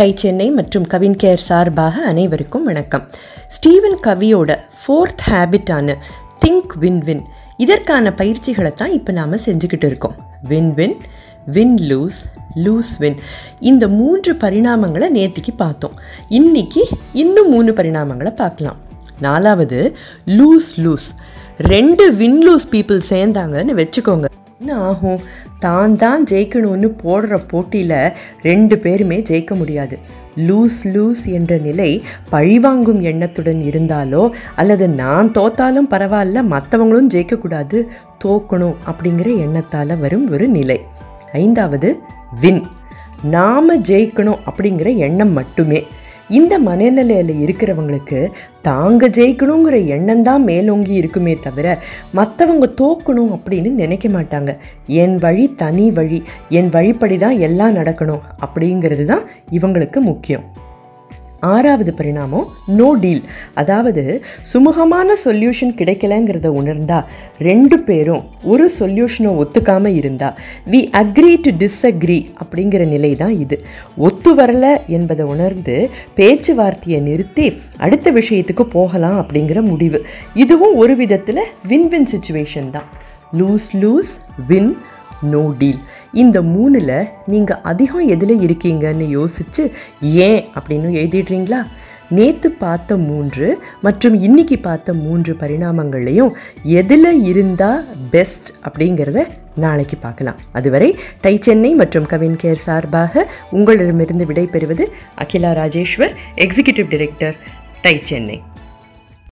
Tie Chennai மற்றும் Kavin care சார்பாக அனைவருக்கும் வணக்கம். ஸ்டீவன் கவியோட ஃபோர்த் ஹேபிட்டான திங்க் வின் வின். இதற்கான பயிற்சிகளை தான் இப்போ நாம் செஞ்சுக்கிட்டு இருக்கோம். Win win win lose lose win. இந்த மூன்று பரிணாமங்களை நேத்திக்கு பார்த்தோம். இன்னைக்கு இன்னும் மூணு பரிணாமங்களை பார்க்கலாம். நாலாவது லூஸ் லூஸ். ரெண்டு வின் லூஸ் பீப்புள் சேர்ந்தாங்கன்னு வச்சுக்கோங்க. என்ன ஆகும்? தான் தான் ஜெயிக்கணும்னு போடுற போட்டியில் ரெண்டு பேருமே ஜெயிக்க முடியாது. லூஸ் லூஸ் என்ற நிலை பழிவாங்கும் எண்ணத்துடன் இருந்தாலோ அல்லது நான் தோத்தாலும் பரவாயில்ல மற்றவங்களும் ஜெயிக்கக்கூடாது தோக்கணும் அப்படிங்கிற எண்ணத்தால் வரும் ஒரு நிலை. ஐந்தாவது வின். நாம் ஜெயிக்கணும் அப்படிங்கிற எண்ணம் மட்டுமே. இந்த மனநிலையில் இருக்கிறவங்களுக்கு தாங்க ஜெயிக்கணுங்கிற எண்ணம் தான் மேலோங்கி இருக்குமே தவிர மற்றவங்க தோக்கணும் அப்படின்னு நினைக்க மாட்டாங்க. என் வழி தனி வழி என் வழிப்படி தான் எல்லாம் நடக்கணும் அப்படிங்கிறது தான் இவங்களுக்கு முக்கியம். ஆறாவது பரிணாமம் நோ டீல் அதாவது சுமூகமான சொல்யூஷன் கிடைக்கலங்கிறத உணர்ந்தா ரெண்டு பேரும் ஒரு சொல்யூஷனை ஒத்துக்காமல் இருந்தா வி அக்ரி டு டிஸ்அக்ரி அப்படிங்கிற நிலை தான் இது. ஒத்து வரல என்பதை உணர்ந்து பேச்சுவார்த்தையை நிறுத்தி அடுத்த விஷயத்துக்கு போகலாம் அப்படிங்கிற முடிவு. இதுவும் ஒரு விதத்தில் வின் வின் சுச்சுவேஷன் தான். Lose lose win no deal இந்த மூணில் நீங்கள் அதிகம் எதில் இருக்கீங்கன்னு யோசித்து ஏன் அப்படின்னு எழுதிடுறீங்களா? நேற்று பார்த்த மூன்று மற்றும் இன்னைக்கு பார்த்த மூன்று பரிணாமங்களையும் எதில் இருந்தால் பெஸ்ட் அப்படிங்கிறத நாளைக்கு பார்க்கலாம். அதுவரை டை சென்னை மற்றும் கவின் கேர் சார்பாக உங்களிடமிருந்து விடைபெறுவது அகிலா ராஜேஸ்வர் எக்ஸிகியூட்டிவ் டைரக்டர் டை சென்னை.